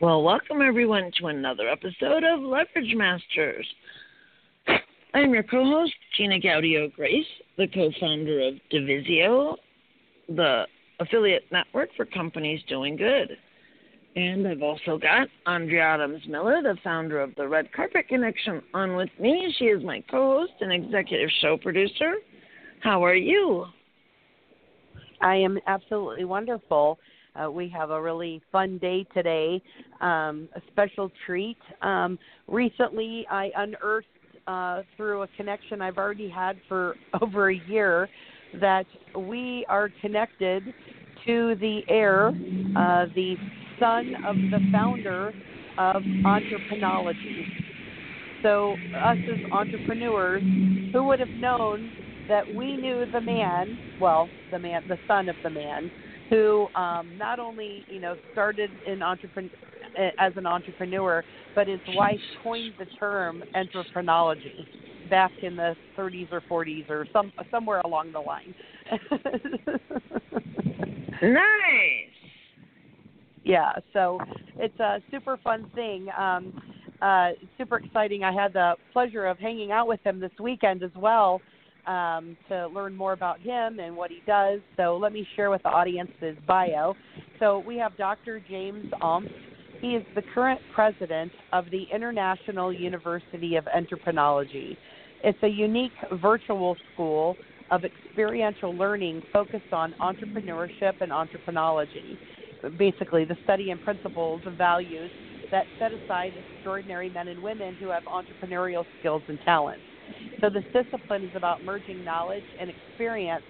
Well, welcome everyone to another episode of Leverage Masters. I'm your co host, Gina Gaudio Graves, the co founder of Divisio, the affiliate network for companies doing good. And I've also got Andrea Adams Miller, the founder of the Red Carpet Connection, on with me. She is my co host and executive show producer. How are you? I am absolutely wonderful. Uh, we have a really fun day today, um, a special treat. Um, recently, I unearthed uh, through a connection I've already had for over a year that we are connected to the heir, uh, the son of the founder of Entreprenology. So, us as entrepreneurs, who would have known that we knew the man, well, the man, the son of the man, who um, not only you know started in entrepreneur as an entrepreneur, but his wife coined the term entreprenology back in the 30s or 40s or some somewhere along the line. nice. Yeah, so it's a super fun thing. Um, uh, super exciting. I had the pleasure of hanging out with him this weekend as well um, to learn more about him and what he does. So let me share with the audience his bio. So we have Dr. James Omps. He is the current president of the International University of Entreprenology. It's a unique virtual school of experiential learning focused on entrepreneurship and entreprenology. Basically, the study and principles and values that set aside extraordinary men and women who have entrepreneurial skills and talents. So this discipline is about merging knowledge and experience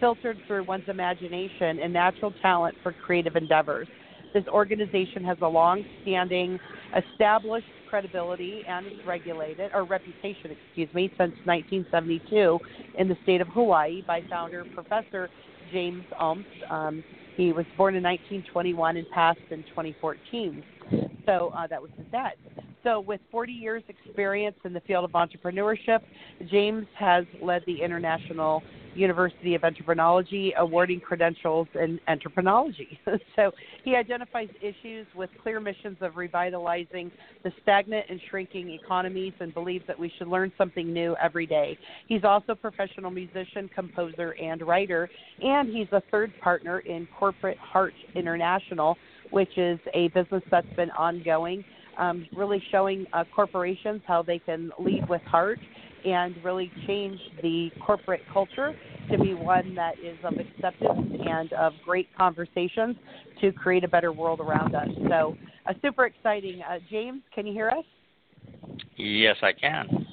filtered through one's imagination and natural talent for creative endeavors. This organization has a long-standing, established credibility and is regulated, or reputation, excuse me, since 1972 in the state of Hawaii by founder Professor James Omps. Um, he was born in 1921 and passed in 2014. So uh, that was dad. So, with 40 years' experience in the field of entrepreneurship, James has led the International University of Entreprenology, awarding credentials in entreprenology. so, he identifies issues with clear missions of revitalizing the stagnant and shrinking economies and believes that we should learn something new every day. He's also a professional musician, composer, and writer, and he's a third partner in Corporate Heart International, which is a business that's been ongoing um, really showing uh, corporations how they can lead with heart and really change the corporate culture to be one that is of acceptance and of great conversations to create a better world around us. So, uh, super exciting. Uh, James, can you hear us? Yes, I can.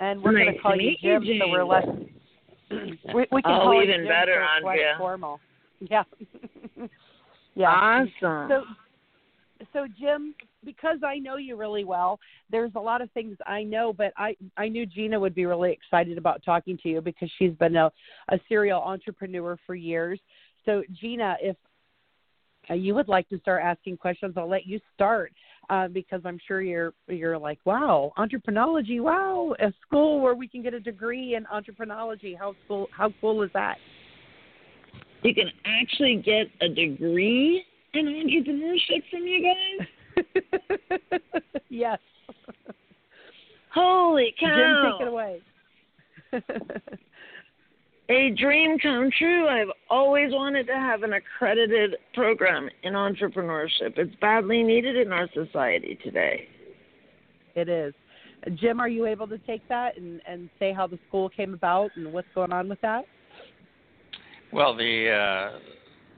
And we're nice going to call you Jim, you, so we're less. we, we can oh, call even Jim better, so Andrea. Formal. Yeah. yeah. Awesome. So, so Jim, because I know you really well, there's a lot of things I know, but I I knew Gina would be really excited about talking to you because she's been a, a serial entrepreneur for years. So Gina, if uh, you would like to start asking questions, I'll let you start uh, because I'm sure you're you're like, wow, entreprenology, wow, a school where we can get a degree in entreprenology. How cool? How cool is that? You can actually get a degree in entrepreneurship from you guys. yes. Holy cow! Jim, take it away. a dream come true. I've always wanted to have an accredited program in entrepreneurship. It's badly needed in our society today. It is. Jim, are you able to take that and, and say how the school came about and what's going on with that? Well, the uh,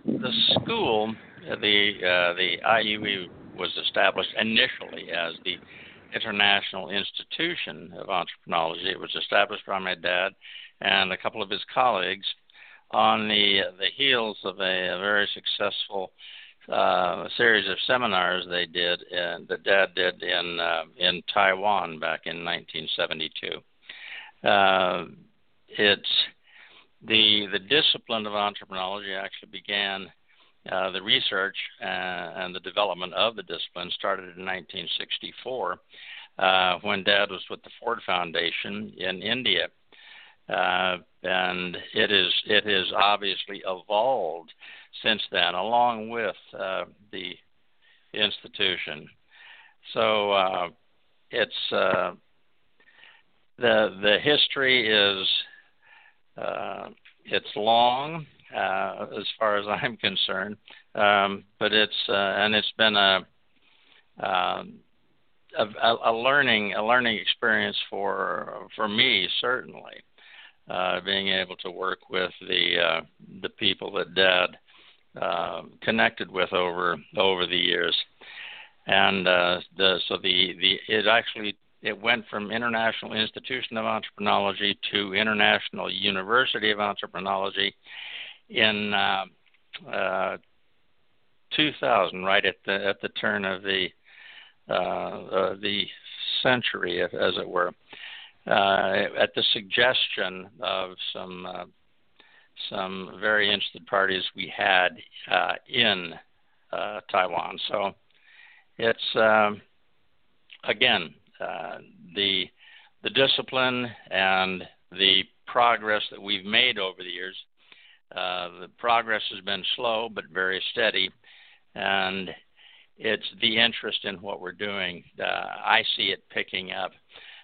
the school, the uh, the IUE was established initially as the International Institution of Entreprenology. It was established by my dad and a couple of his colleagues on the the heels of a, a very successful uh, series of seminars they did, and that Dad did in uh, in Taiwan back in 1972. Uh, it's the the discipline of entrepreneurology actually began. Uh, the research uh, and the development of the discipline started in 1964 uh, when Dad was with the Ford Foundation in India. Uh, and it is it has obviously evolved since then, along with uh, the institution. So uh, it's the the history is uh, it's long uh, as far as I'm concerned, um, but it's uh, and it's been a, um, a a learning a learning experience for for me certainly. Uh, being able to work with the uh, the people that Dad uh, connected with over over the years, and uh, the so the the it actually it went from International Institution of Entrepreneurology to International University of Entrepreneurology in uh, uh, 2000, right at the at the turn of the uh, the century, as it were, uh, at the suggestion of some uh, some very interested parties we had uh, in Taiwan. So it's um, again uh, the the discipline and the progress that we've made over the years. Uh, the progress has been slow but very steady, and it's the interest in what we're doing. Uh, I see it picking up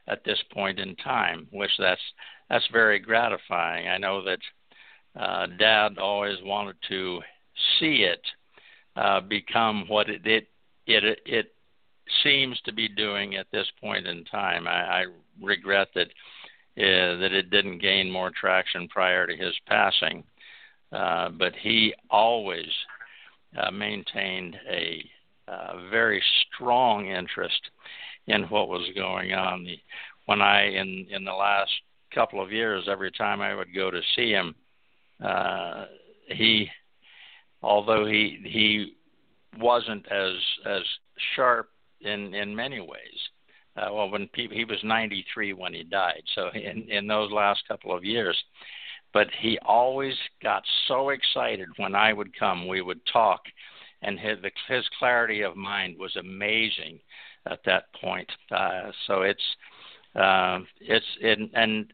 at this point in time, which that's that's very gratifying. I know that uh, Dad always wanted to see it uh, become what it it it, it seems to be doing at this point in time. I, I regret that uh, that it didn't gain more traction prior to his passing, uh, but he always uh, maintained a uh, very strong interest in what was going on. The, when I in in the last couple of years, every time I would go to see him, uh, he, although he he wasn't as as sharp in in many ways. Uh, well, when people, he was 93 when he died, so in in those last couple of years, but he always got so excited when I would come. We would talk, and his his clarity of mind was amazing at that point. Uh, so it's uh, it's in, and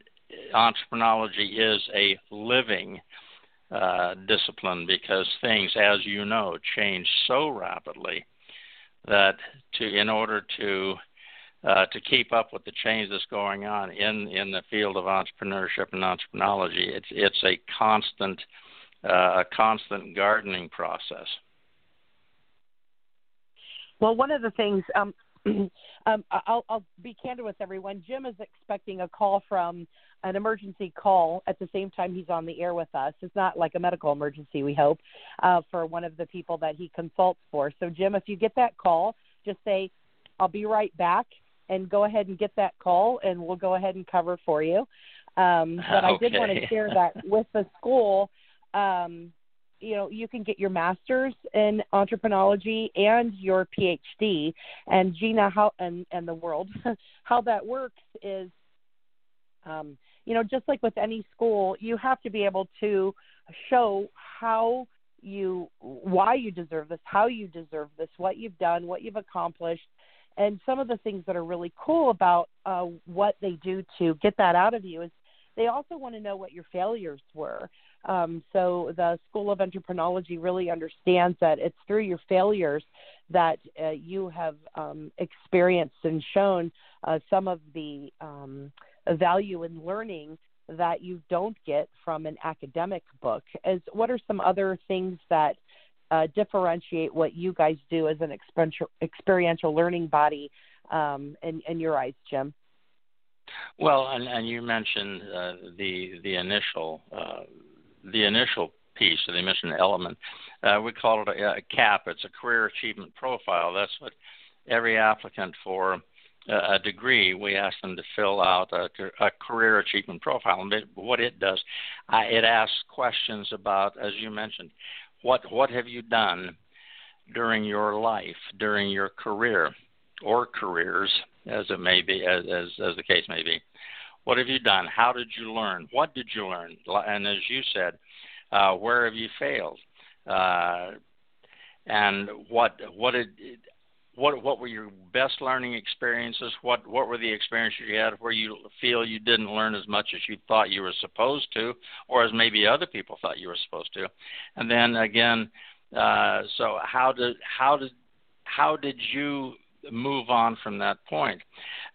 entrepreneurology is a living uh, discipline because things, as you know, change so rapidly that to in order to uh, to keep up with the change that's going on in in the field of entrepreneurship and entrepreneurology, it's it's a constant uh, a constant gardening process. Well, one of the things um, um, I'll, I'll be candid with everyone. Jim is expecting a call from an emergency call at the same time he's on the air with us. It's not like a medical emergency, we hope, uh, for one of the people that he consults for. So, Jim, if you get that call, just say, I'll be right back, and go ahead and get that call, and we'll go ahead and cover for you. Um, but okay. I did want to share that with the school. Um, you know you can get your master's in entrepreneurology and your phd and gina how and and the world how that works is um, you know just like with any school you have to be able to show how you why you deserve this how you deserve this what you've done what you've accomplished and some of the things that are really cool about uh, what they do to get that out of you is they also want to know what your failures were um, so the School of Entrepreneurology really understands that it's through your failures that uh, you have um, experienced and shown uh, some of the um, value in learning that you don't get from an academic book. As what are some other things that uh, differentiate what you guys do as an experiential, experiential learning body um, in, in your eyes, Jim? Well, and, and you mentioned uh, the the initial uh, the initial piece, of the initial element. Uh, we call it a, a, CAP. It's a career achievement profile. That's what every applicant for a, a degree, we ask them to fill out a, a career achievement profile. And what it does, uh, it asks questions about, as you mentioned, what what have you done during your life, during your career or careers, as it may be, as, as, as the case may be. What have you done? How did you learn? What did you learn? And as you said, uh, where have you failed? Uh, and what what did what what were your best learning experiences? What what were the experiences you had where you feel you didn't learn as much as you thought you were supposed to, or as maybe other people thought you were supposed to? And then again, uh, so how did how did how did you move on from that point.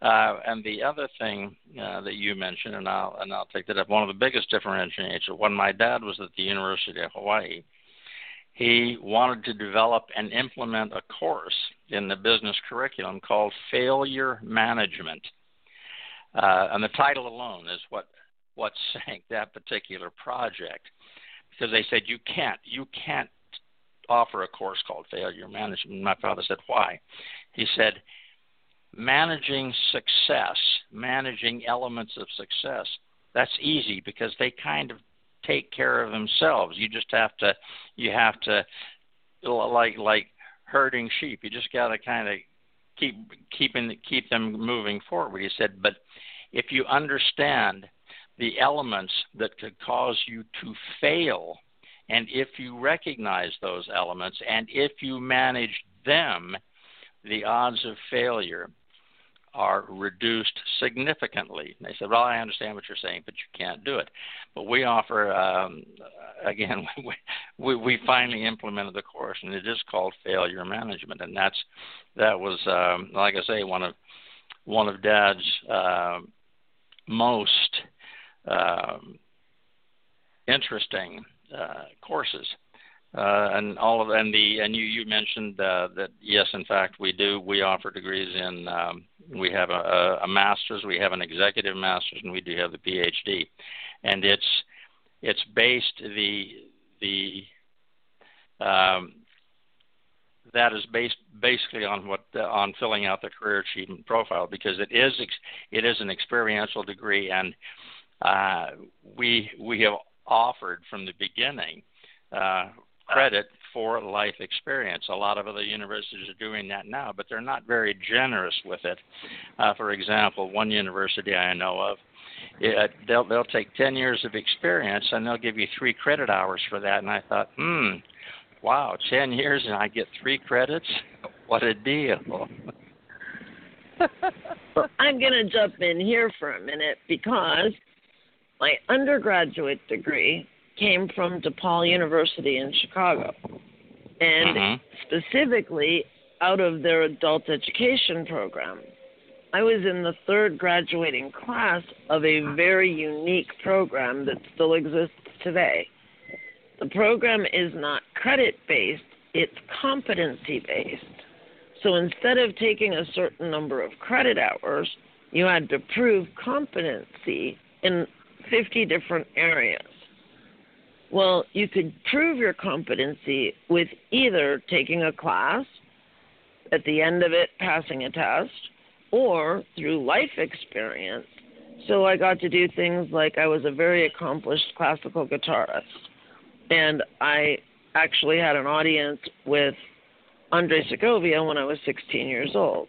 Uh, and the other thing uh, that you mentioned, and I'll and I'll take that up. One of the biggest differentiators when my dad was at the University of Hawaii, he wanted to develop and implement a course in the business curriculum called Failure Management. Uh, and the title alone is what what sank that particular project because they said you can't you can't offer a course called failure management. My father said, Why? He said, Managing success, managing elements of success, that's easy because they kind of take care of themselves. You just have to, you have to, like like herding sheep. You just got to kind of keep keeping keep them moving forward. He said, but if you understand the elements that could cause you to fail and if you recognize those elements and if you manage them, the odds of failure are reduced significantly. And they said, Well, I understand what you're saying, but you can't do it. But we offer, um, again, we, we finally implemented the course, and it is called failure management. And that's that was, um, like I say, one of one of Dad's uh, most um, interesting courses. Uh, and all of and the and you you mentioned uh, that yes, in fact, we do. We offer degrees in. Um, we have a, a master's, we have an executive master's, and we do have the PhD. And it's it's based the the um, that is based basically on what uh, on filling out the career achievement profile because it is it is an experiential degree and uh, we we have offered from the beginning uh, credit for life experience. A lot of other universities are doing that now, but they're not very generous with it. Uh, for example, one university I know of, it, they'll they'll take 10 years of experience and they'll give you three credit hours for that. And I thought, hmm, wow, 10 years and I get three credits? What a deal! I'm going to jump in here for a minute because my undergraduate degree came from DePaul University in Chicago. And mm-hmm. specifically out of their adult education program. I was in the third graduating class of a very unique program that still exists today. The program is not credit based, it's competency based. So instead of taking a certain number of credit hours, you had to prove competency in 50 different areas. Well, you could prove your competency with either taking a class, at the end of it, passing a test, or through life experience. So I got to do things like I was a very accomplished classical guitarist, and I actually had an audience with Andre Segovia when I was 16 years old.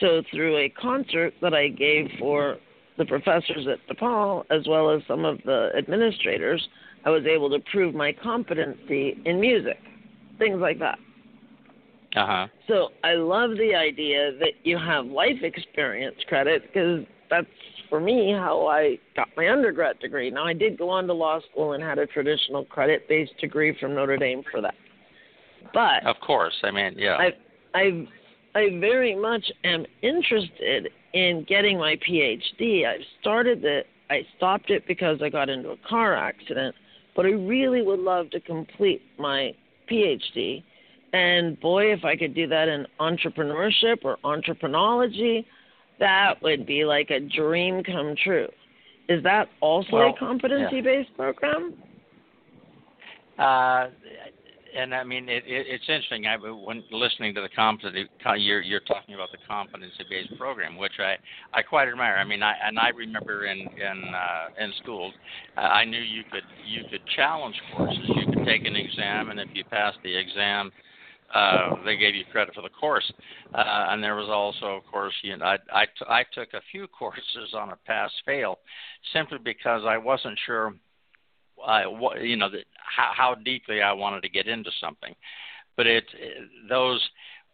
So through a concert that I gave for the professors at DePaul, as well as some of the administrators, I was able to prove my competency in music, things like that. Uh huh. So I love the idea that you have life experience credit because that's for me how I got my undergrad degree. Now I did go on to law school and had a traditional credit-based degree from Notre Dame for that. But of course, I mean, yeah. I I I very much am interested in getting my PhD. I started it. I stopped it because I got into a car accident, but I really would love to complete my PhD. And boy, if I could do that in entrepreneurship or entrepreneurology, that would be like a dream come true. Is that also well, a competency based yeah. program? Uh, and I mean, it, it, it's interesting. I, when listening to the competency, you're you're talking about the competency-based program, which I I quite admire. I mean, I and I remember in in uh, in school, uh, I knew you could you could challenge courses. You could take an exam, and if you passed the exam, uh, they gave you credit for the course. Uh, and there was also, of course, you know, I, I, t- I took a few courses on a pass fail simply because I wasn't sure, uh, what, you know, that how, how deeply I wanted to get into something. But it, those,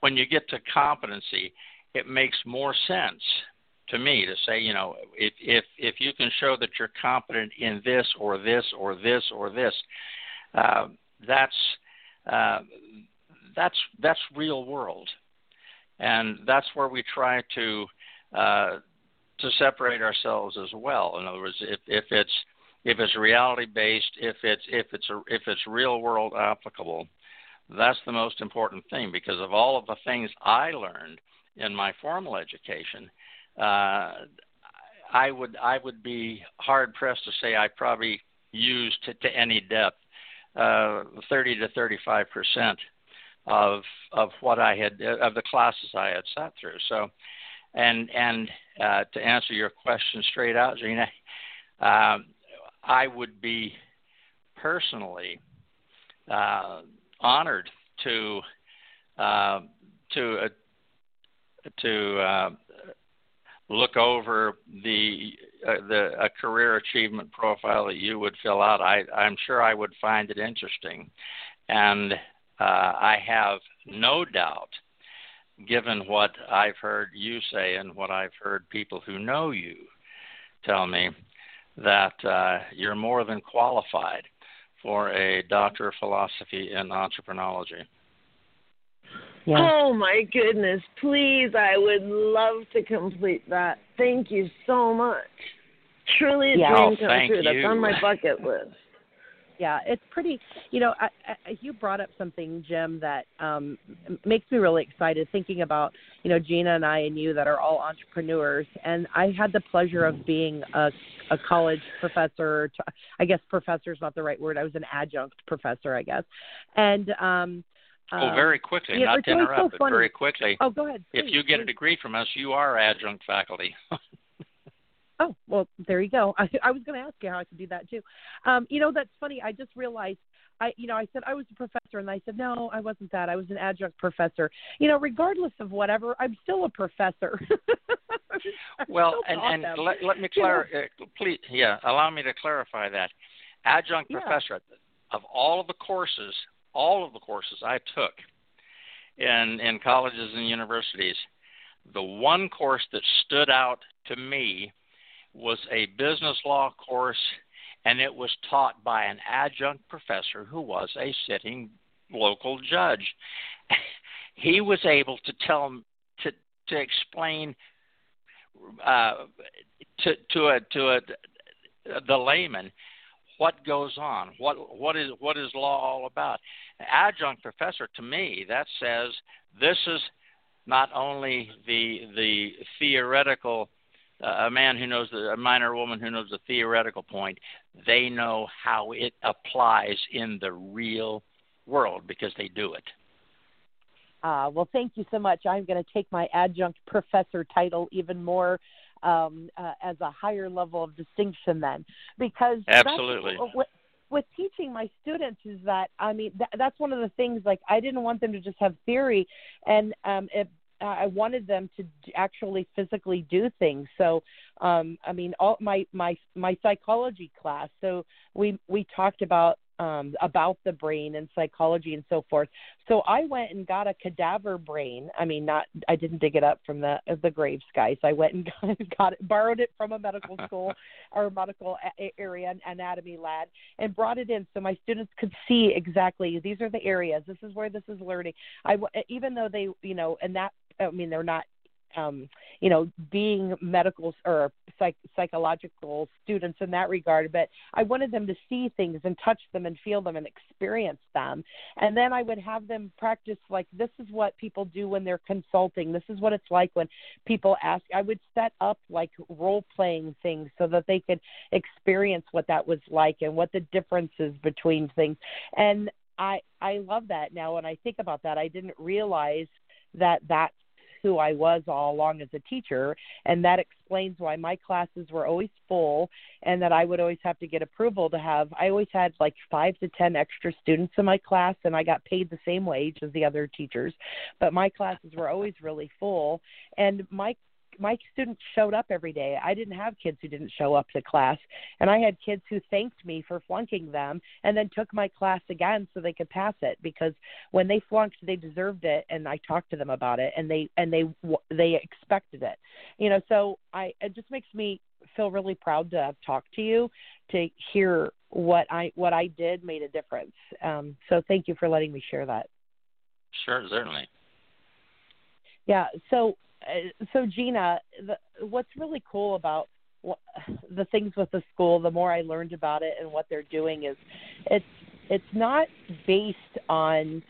when you get to competency, it makes more sense to me to say, you know, if if if you can show that you're competent in this or this or this or this, uh, that's uh, that's that's real world, and that's where we try to uh, to separate ourselves as well. In other words, if if it's if it's reality based, if it's if it's a, if it's real world applicable, that's the most important thing because of all of the things I learned in my formal education uh, I would I would be hard pressed to say I probably used to, to any depth uh, 30 to 35 percent of of what I had of the classes I had sat through. So, and and uh, to answer your question straight out, Gina, um, I would be personally uh, honored to uh, to uh, to uh, look over the uh, the a career achievement profile that you would fill out, I, I'm sure I would find it interesting, and uh, I have no doubt, given what I've heard you say and what I've heard people who know you tell me, that uh, you're more than qualified for a doctor of philosophy in entrepreneurology. Yeah. Oh my goodness, please, I would love to complete that. Thank you so much. Truly a yeah. dream oh, come true. You. That's on my bucket list. Yeah, it's pretty. You know, I, I, you brought up something, Jim, that um, makes me really excited. Thinking about, you know, Gina and I and you that are all entrepreneurs, and I had the pleasure of being a, a college professor. I guess professor is not the right word. I was an adjunct professor, I guess, and um, Oh, very quickly, not to interrupt, so but very quickly. Oh, go ahead. Please, if you get please. a degree from us, you are adjunct faculty. oh, well, there you go. I, I was going to ask you how I could do that too. Um, you know, that's funny. I just realized I, you know, I said I was a professor, and I said no, I wasn't that. I was an adjunct professor. You know, regardless of whatever, I'm still a professor. well, and and let, let me clarify, uh, please, yeah, allow me to clarify that. Adjunct yeah. professor of all of the courses all of the courses I took in in colleges and universities, the one course that stood out to me was a business law course, and it was taught by an adjunct professor who was a sitting local judge. he was able to tell to to explain uh, to to a to a the layman what goes on, what what is what is law all about. adjunct professor to me that says this is not only the the theoretical a man who knows the a minor woman who knows the theoretical point, they know how it applies in the real world because they do it. Uh, well, thank you so much. I'm going to take my adjunct professor title even more um, uh, as a higher level of distinction then because absolutely what, with teaching my students is that I mean th- that's one of the things like I didn't want them to just have theory and um it I wanted them to actually physically do things. So, um, I mean, all my my my psychology class. So we we talked about um, about the brain and psychology and so forth. So I went and got a cadaver brain. I mean, not I didn't dig it up from the the graves, guys. I went and got, got it, borrowed it from a medical school or medical a- area anatomy lab, and brought it in so my students could see exactly these are the areas. This is where this is learning. I even though they you know and that I mean they're not um, you know, being medical or psych- psychological students in that regard. But I wanted them to see things and touch them and feel them and experience them. And then I would have them practice like this is what people do when they're consulting. This is what it's like when people ask. I would set up like role playing things so that they could experience what that was like and what the differences between things. And I I love that now when I think about that. I didn't realize that that's who I was all along as a teacher, and that explains why my classes were always full, and that I would always have to get approval to have. I always had like five to ten extra students in my class, and I got paid the same wage as the other teachers, but my classes were always really full, and my my students showed up every day. I didn't have kids who didn't show up to class, and I had kids who thanked me for flunking them and then took my class again so they could pass it because when they flunked, they deserved it, and I talked to them about it, and they and they they expected it. You know, so I it just makes me feel really proud to have talked to you to hear what I what I did made a difference. Um, so thank you for letting me share that. Sure, certainly. Yeah. So so Gina, the, what's really cool about the things with the school, the more I learned about it and what they're doing is, it's it's not based on.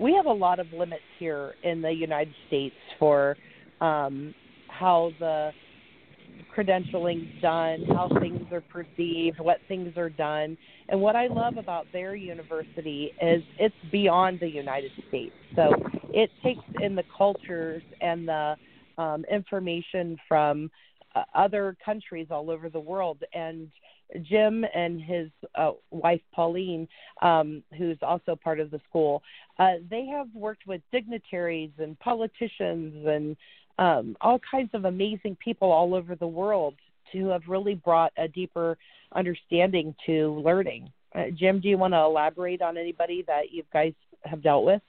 We have a lot of limits here in the United States for um, how the credentialing's done, how things are perceived, what things are done. And what I love about their university is it's beyond the United States. So it takes in the cultures and the um, information from uh, other countries all over the world. And Jim and his uh, wife Pauline, um, who's also part of the school, uh, they have worked with dignitaries and politicians and um, all kinds of amazing people all over the world to have really brought a deeper understanding to learning. Uh, Jim, do you want to elaborate on anybody that you guys have dealt with?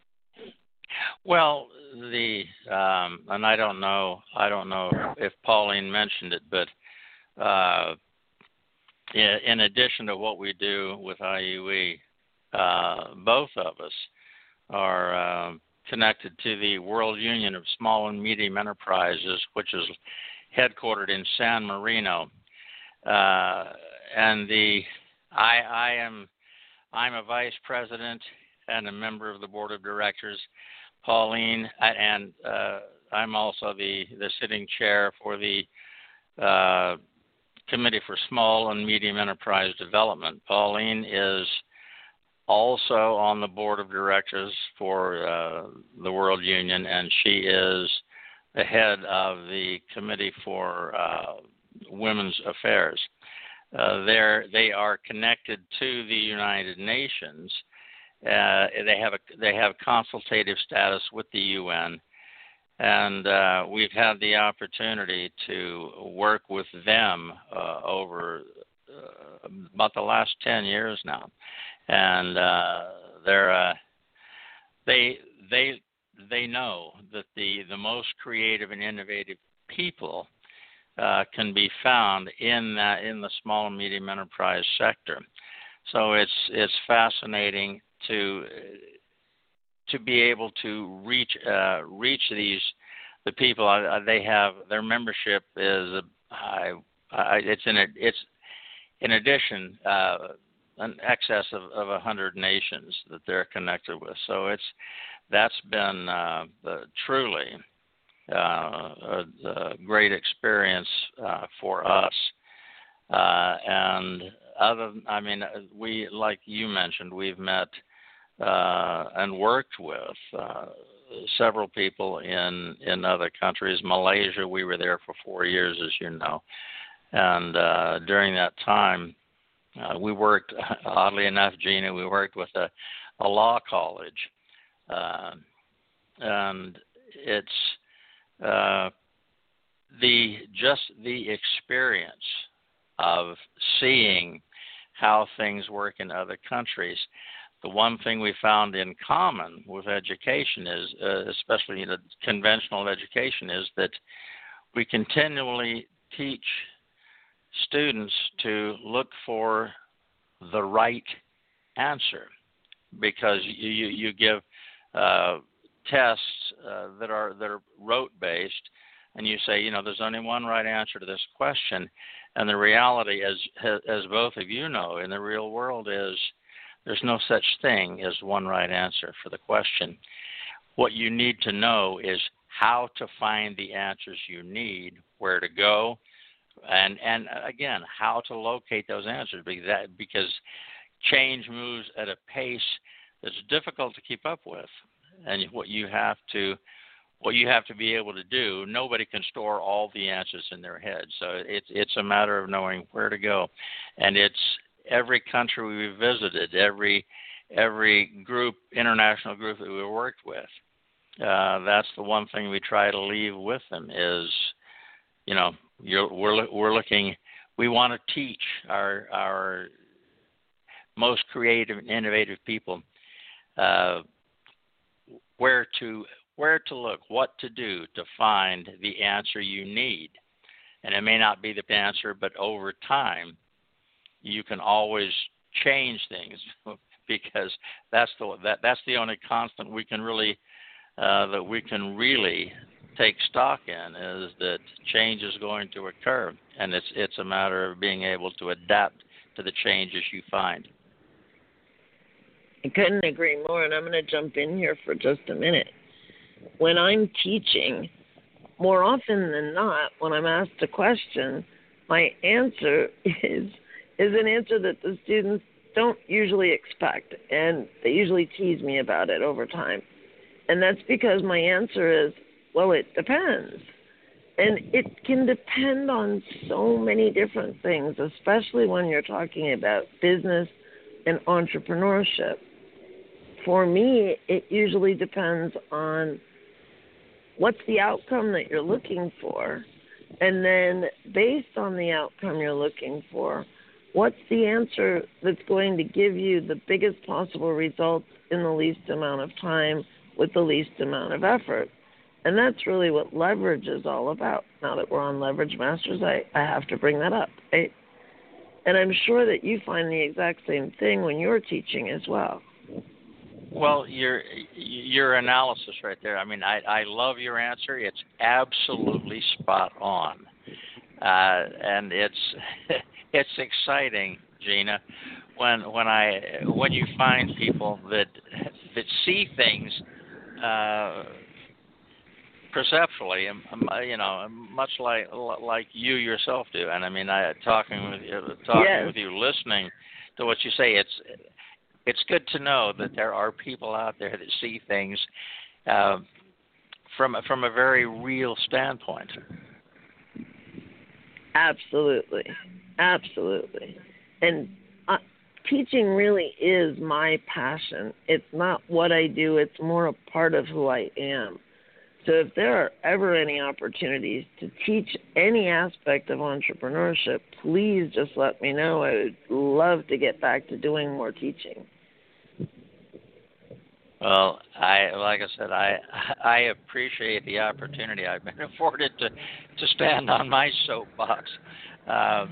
Well, the um, and I don't know, I don't know if Pauline mentioned it, but uh, in, addition to what we do with IUE, uh, both of us are um, connected to the World Union of Small and Medium Enterprises, which is headquartered in San Marino. Uh, and the I, I am I'm a vice president and a member of the board of directors. Pauline and uh, I'm also the the sitting chair for the uh, Committee for Small and Medium Enterprise Development. Pauline is also on the board of directors for uh, the World Union, and she is the head of the Committee for uh, Women's Affairs. Uh, they are connected to the United Nations. Uh, they have a they have consultative status with the UN, and uh, we've had the opportunity to work with them uh, over about the last ten years now and uh, they're uh, they they they know that the the most creative and innovative people uh, can be found in that in the small and medium enterprise sector. So it's it's fascinating to to be able to reach uh, reach these the people. Uh, they have their membership is I, I, it's in a, it's in addition uh, an excess of, of a 100 nations that they're connected with. So it's that's been uh, the, truly uh, a, a, great experience uh, for us. Uh, and other, I mean, we like you mentioned, we've met uh, and worked with uh, several people in in other countries. Malaysia, we were there for four years, as you know, and during that time uh, we worked, oddly enough, Gina, we worked with a, a law college, uh, and it's uh, the just the experience of seeing how things work in other countries. The one thing we found in common with education is, uh, especially in conventional education, is that we continually teach students to look for the right answer because you, you, you give uh, tests uh, that are that are rote based and you say you know there's only one right answer to this question. And the reality as as both of you know in the real world is there's no such thing as one right answer for the question. What you need to know is how to find the answers you need where to go and and uh, again how to locate those answers because that, because change moves at a pace that's difficult to keep up with. And what you have to what you have to be able to do. Nobody can store all the answers in their head, so it's it's a matter of knowing where to go, and it's every country we visited, every every group, international group that we worked with. Uh, that's the one thing we try to leave with them is, you know, we're we're looking. We want to teach our our most creative and innovative people uh, where to where to look, what to do to find the answer you need. And it may not be the answer, but over time, you can always change things because that's the that that's the only constant we can really uh, that we can really take stock in is that change is going to occur, and it's it's a matter of being able to adapt to the changes you find. I couldn't agree more, and I'm going to jump in here for just a minute. When I'm teaching, more often than not, when I'm asked a question, my answer is is an answer that the students don't usually expect, and they usually tease me about it over time. And that's because my answer is, well, it depends. And it can depend on so many different things, especially when you're talking about business and entrepreneurship. For me, it usually depends on what's the outcome that you're looking for. And then, based on the outcome you're looking for, what's the answer that's going to give you the biggest possible results in the least amount of time with the least amount of effort? And that's really what leverage is all about. Now that we're on Leverage Masters, I, I have to bring that up. Right? And I'm sure that you find the exact same thing when you're teaching as well. Well, your your analysis right there. I mean, I I love your answer. It's absolutely spot on, and it's it's exciting, Gina, when when I when you find people that that see things uh, perceptually, um, you know, much like like you yourself do. And I mean, I talking with you, talking yes. with you, listening to what you say. It's it's good to know that there are people out there that see things uh, from from a very real standpoint. Absolutely, absolutely, and uh, teaching really is my passion. It's not what I do; it's more a part of who I am. So, if there are ever any opportunities to teach any aspect of entrepreneurship, please just let me know. I would love to get back to doing more teaching. Well, I like I said, I I appreciate the opportunity I've been afforded to to stand on my soapbox, uh,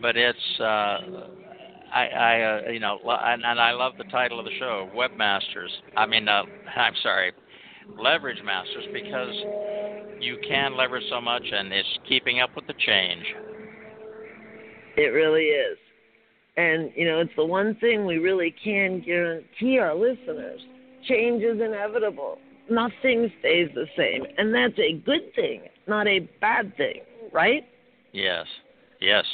but it's uh, I I uh, you know and, and I love the title of the show, Webmasters. I mean, uh, I'm sorry, Leverage Masters, because you can leverage so much, and it's keeping up with the change. It really is. And, you know, it's the one thing we really can guarantee our listeners change is inevitable. Nothing stays the same. And that's a good thing, not a bad thing, right? Yes. Yes.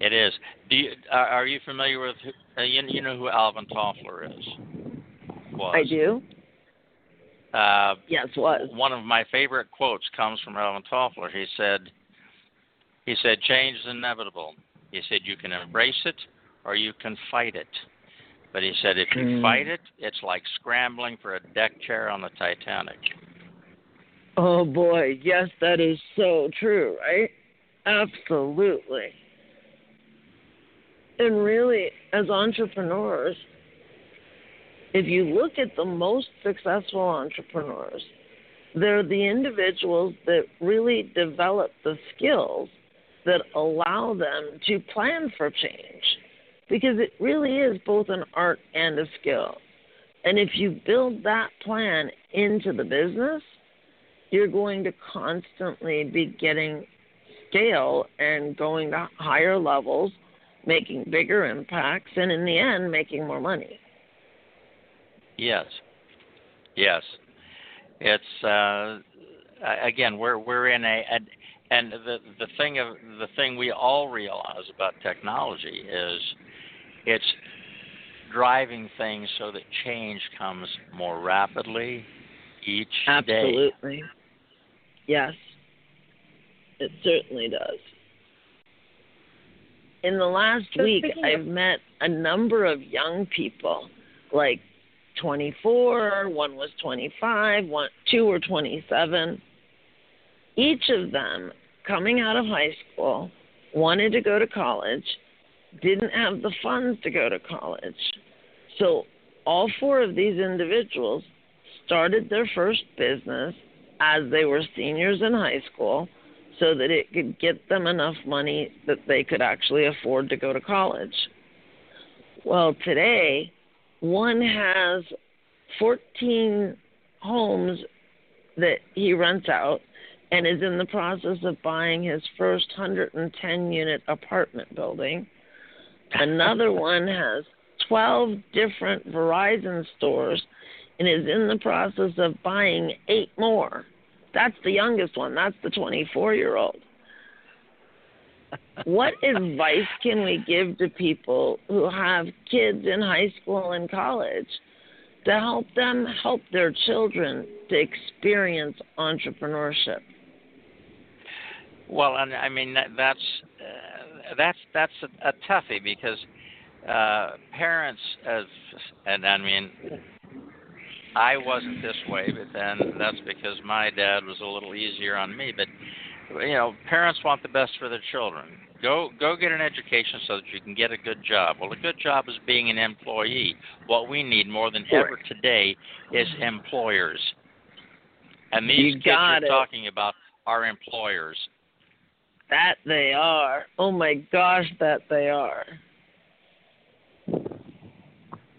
It is. Do you, are, you familiar with, uh, you, you know who Alvin Toffler is? Was. I do. Uh, yes, was. One of my favorite quotes comes from Alvin Toffler. He said, he said, change is inevitable. He said you can embrace it or you can fight it. But he said if you mm. fight it, it's like scrambling for a deck chair on the Titanic. Oh boy, yes, that is so true, right? Absolutely. And really, as entrepreneurs, if you look at the most successful entrepreneurs, they're the individuals that really develop the skills that allow them to plan for change because it really is both an art and a skill. And if you build that plan into the business, you're going to constantly be getting scale and going to higher levels, making bigger impacts, and in the end, making more money. Yes. Yes. It's uh, again we're we're in a, a and the the thing of the thing we all realize about technology is it's driving things so that change comes more rapidly each Absolutely. day. Yes. It certainly does. In the last So week, I've of- met a number of young people, like 24, one was 25, one, two were 27. Each of them coming out of high school wanted to go to college, didn't have the funds to go to college. So all four of these individuals started their first business as they were seniors in high school so that it could get them enough money that they could actually afford to go to college. Well, today, one has 14 homes that he rents out and is in the process of buying his first 110 unit apartment building. Another one has 12 different Verizon stores and is in the process of buying eight more. That's the youngest one. That's the 24 year old. What advice can we give to people who have kids in high school and college to help them help their children to experience entrepreneurship? Well, and I mean that, that's uh, that's that's a, a toughie because uh, parents, as and I mean, I wasn't this way, but then that's because my dad was a little easier on me. But you know, parents want the best for their children. Go go get an education so that you can get a good job. Well, a good job is being an employee. What we need more than ever today is employers. And these You kids you're it. talking about are employers. That they are. Oh my gosh, that they are.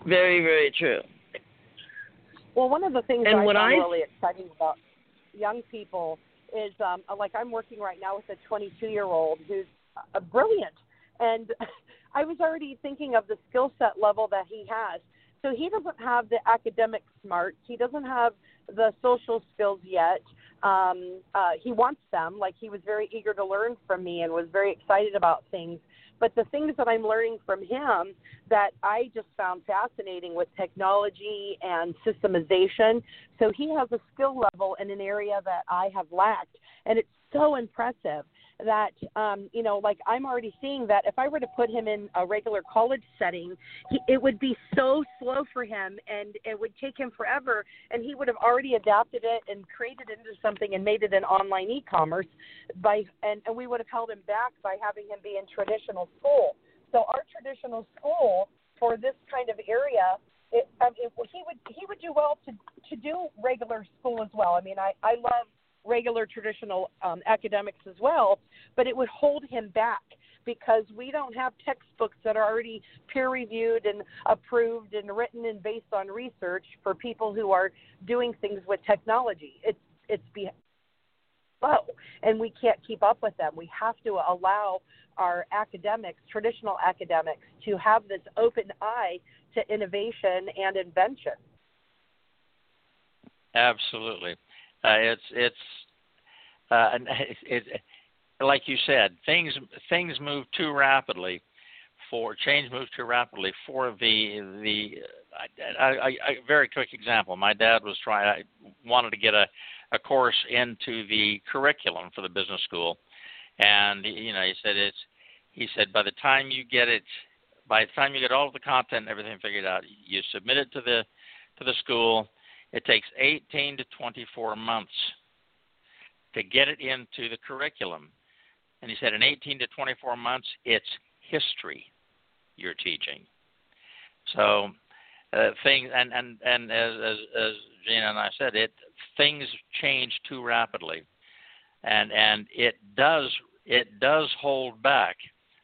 Very, very true. Well, one of the things And I find I- really exciting about young people is, um, like, I'm working right now with a 22 year old who's uh, brilliant, and I was already thinking of the skill set level that he has. So he doesn't have the academic smarts. He doesn't have the social skills yet. Um, uh, he wants them. Like he was very eager to learn from me and was very excited about things. But the things that I'm learning from him that I just found fascinating with technology and systemization. So he has a skill level in an area that I have lacked, and it's so impressive that um, you know, like I'm already seeing that if I were to put him in a regular college setting, he, it would be so slow for him, and it would take him forever, and he would have already adapted it and created it into something and made it an online e-commerce by, and, and we would have held him back by having him be in traditional school. So our traditional school for this kind of area, it, um, it, he would he would do well to to do regular school as well. I mean, I I love regular traditional um, academics as well, but it would hold him back because we don't have textbooks that are already peer reviewed and approved and written and based on research for people who are doing things with technology. It's it's be slow and we can't keep up with them. We have to allow our academics, traditional academics, to have this open eye to innovation and invention. Absolutely, uh, it's it's uh, it, like you said, things things move too rapidly for change moves too rapidly for the the. I, I, I, a very quick example. My dad was trying. I wanted to get a a course into the curriculum for the business school, and you know he said it's. He said by the time you get it, by the time you get all of the content and everything figured out, you submit it to the to the school. It takes 18 to 24 months to get it into the curriculum. And he said in 18 to 24 months, it's history you're teaching. So uh, things and and and as as, as Gina and I said, it things change too rapidly, and and it does it does hold back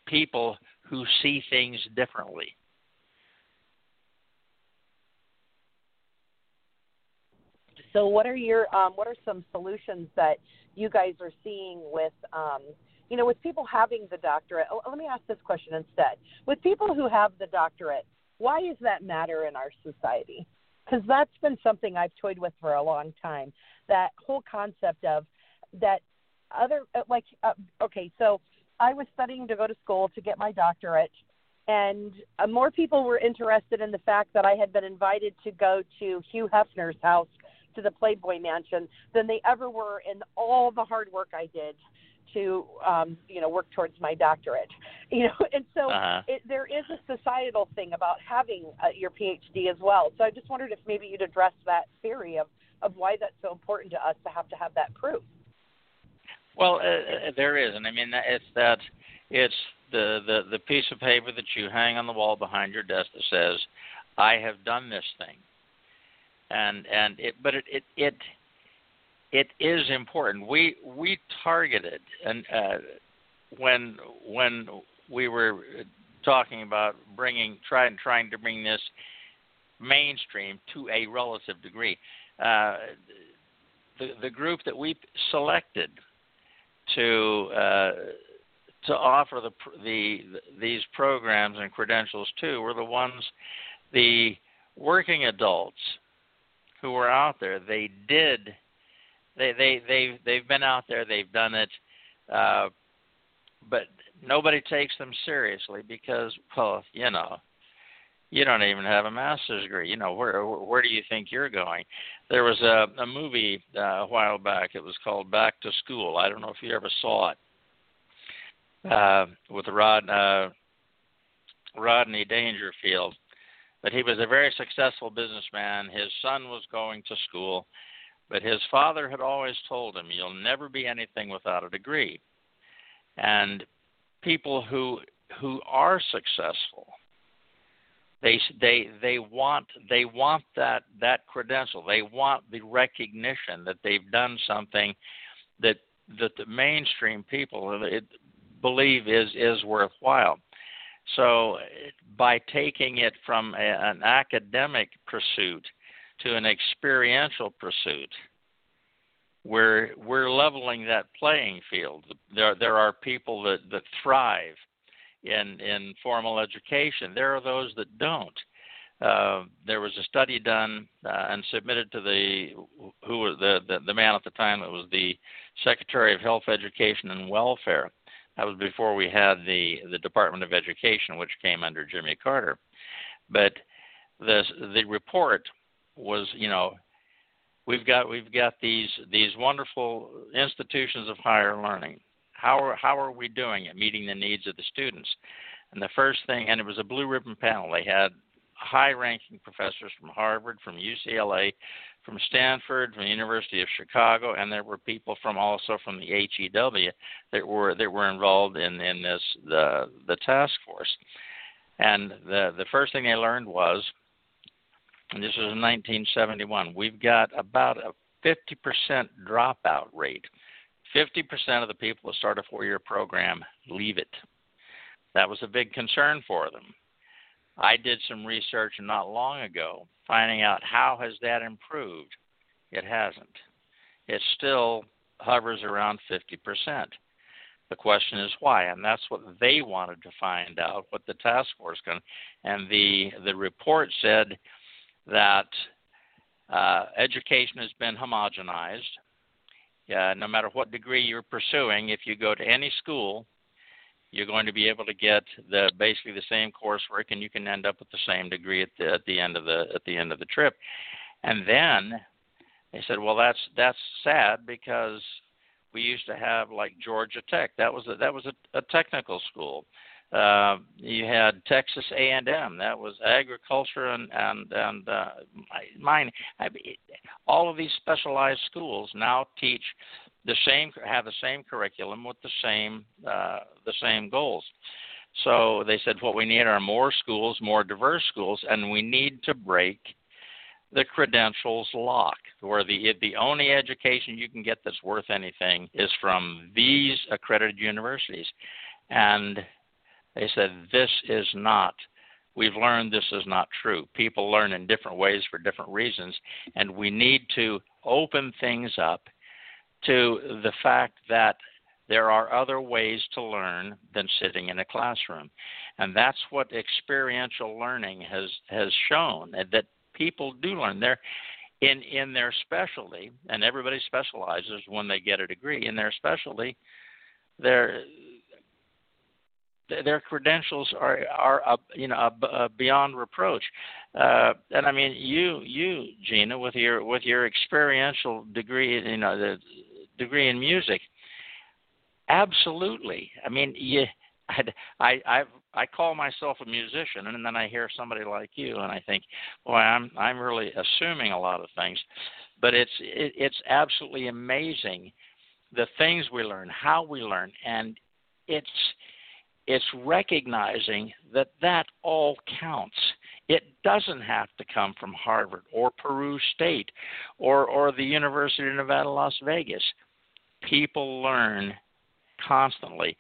people who see things differently. So, what are your um, what are some solutions that you guys are seeing with um, you know with people having the doctorate? Oh, let me ask this question instead: with people who have the doctorate, why does that matter in our society? Because that's been something I've toyed with for a long time. That whole concept of that other like uh, okay, so I was studying to go to school to get my doctorate, and uh, more people were interested in the fact that I had been invited to go to Hugh Hefner's house to the Playboy Mansion than they ever were in all the hard work I did to um, you know work towards my doctorate. You know, and so uh-huh. it, there is a societal thing about having uh, your PhD as well. So I just wondered if maybe you'd address that theory of of why that's so important to us to have to have that proof. Well, uh, uh there is, and I mean it's that it's the, the the piece of paper that you hang on the wall behind your desk that says, "I have done this thing," and and it, but it it it it is important. We we targeted and uh, when when we were talking about bringing trying trying to bring this mainstream to a relative degree. Uh, the the group that we selected to uh, to offer the, the these programs and credentials to were the ones the working adults who were out there. They did they they they they've been out there. They've done it, uh, but nobody takes them seriously because, well, you know, you don't even have a master's degree. You know, where where do you think you're going? There was a a movie uh, a while back. It was called Back to School. I don't know if you ever saw it. Uh, with Rod uh, Rodney Dangerfield, but he was a very successful businessman. His son was going to school but his father had always told him, "You'll never be anything without a degree." And people who who are successful, they they they want they want that that credential. They want the recognition that they've done something that that the mainstream people believe is is worthwhile. So by taking it from a, an academic pursuit to an experiential pursuit. We're we're leveling that playing field. There there are people that, that thrive in in formal education. There are those that don't. Uh, there was a study done uh, and submitted to the who the, the the man at the time that was the Secretary of Health, Education, and Welfare. That was before we had the the Department of Education, which came under Jimmy Carter. But the the report was you know we've got we've got these these wonderful institutions of higher learning. How are how are we doing at meeting the needs of the students? And the first thing and it was a blue ribbon panel. They had high ranking professors from harvard from ucla from stanford from the university of chicago and there were people from also from the HEW that were that were involved in in this the the task force and the the first thing they learned was and this was in 1971, we've got about a 50% dropout rate. 50% of the people that start a four year program leave it. That was a big concern for them. I did some research not long ago finding out how has that improved. It hasn't. It still hovers around 50%. The question is why, and that's what they wanted to find out. What the task force can, and the the report said that uh, education has been homogenized. Uh, no matter what degree you're pursuing, if you go to any school, you're going to be able to get the basically the same coursework, and you can end up with the same degree at the at the end of the at the end of the trip. And then they said, well, that's that's sad because we used to have like Georgia Tech. That was a, that was a, a technical school. Uh, you had Texas A&M. That was agriculture and and and uh, mining. I all of these specialized schools now teach the same, have the same curriculum with the same uh, the same goals. So they said what we need are more schools, more diverse schools, and we need to break the credentials lock, where the the only education you can get that's worth anything is from these accredited universities, and they said, This is not, we've learned this is not true. People learn in different ways for different reasons, and we need to open things up to the fact that there are other ways to learn than sitting in a classroom. And that's what experiential learning has, has shown that people do learn. They're in, in their specialty, and everybody specializes when they get a degree. In their specialty, they're their credentials are are you know uh, beyond reproach. Uh, and I mean, you you Gina, with your with your experiential degree, you know, the degree in music, absolutely. I mean, you, I I I've, I call myself a musician, and then I hear somebody like you, and I think, boy, I'm I'm really assuming a lot of things, but it's it, it's absolutely amazing the things we learn, how we learn, and it's it's recognizing that that all counts. It doesn't have to come from Harvard or Peru State or or the University of Nevada, Las Vegas. People learn constantly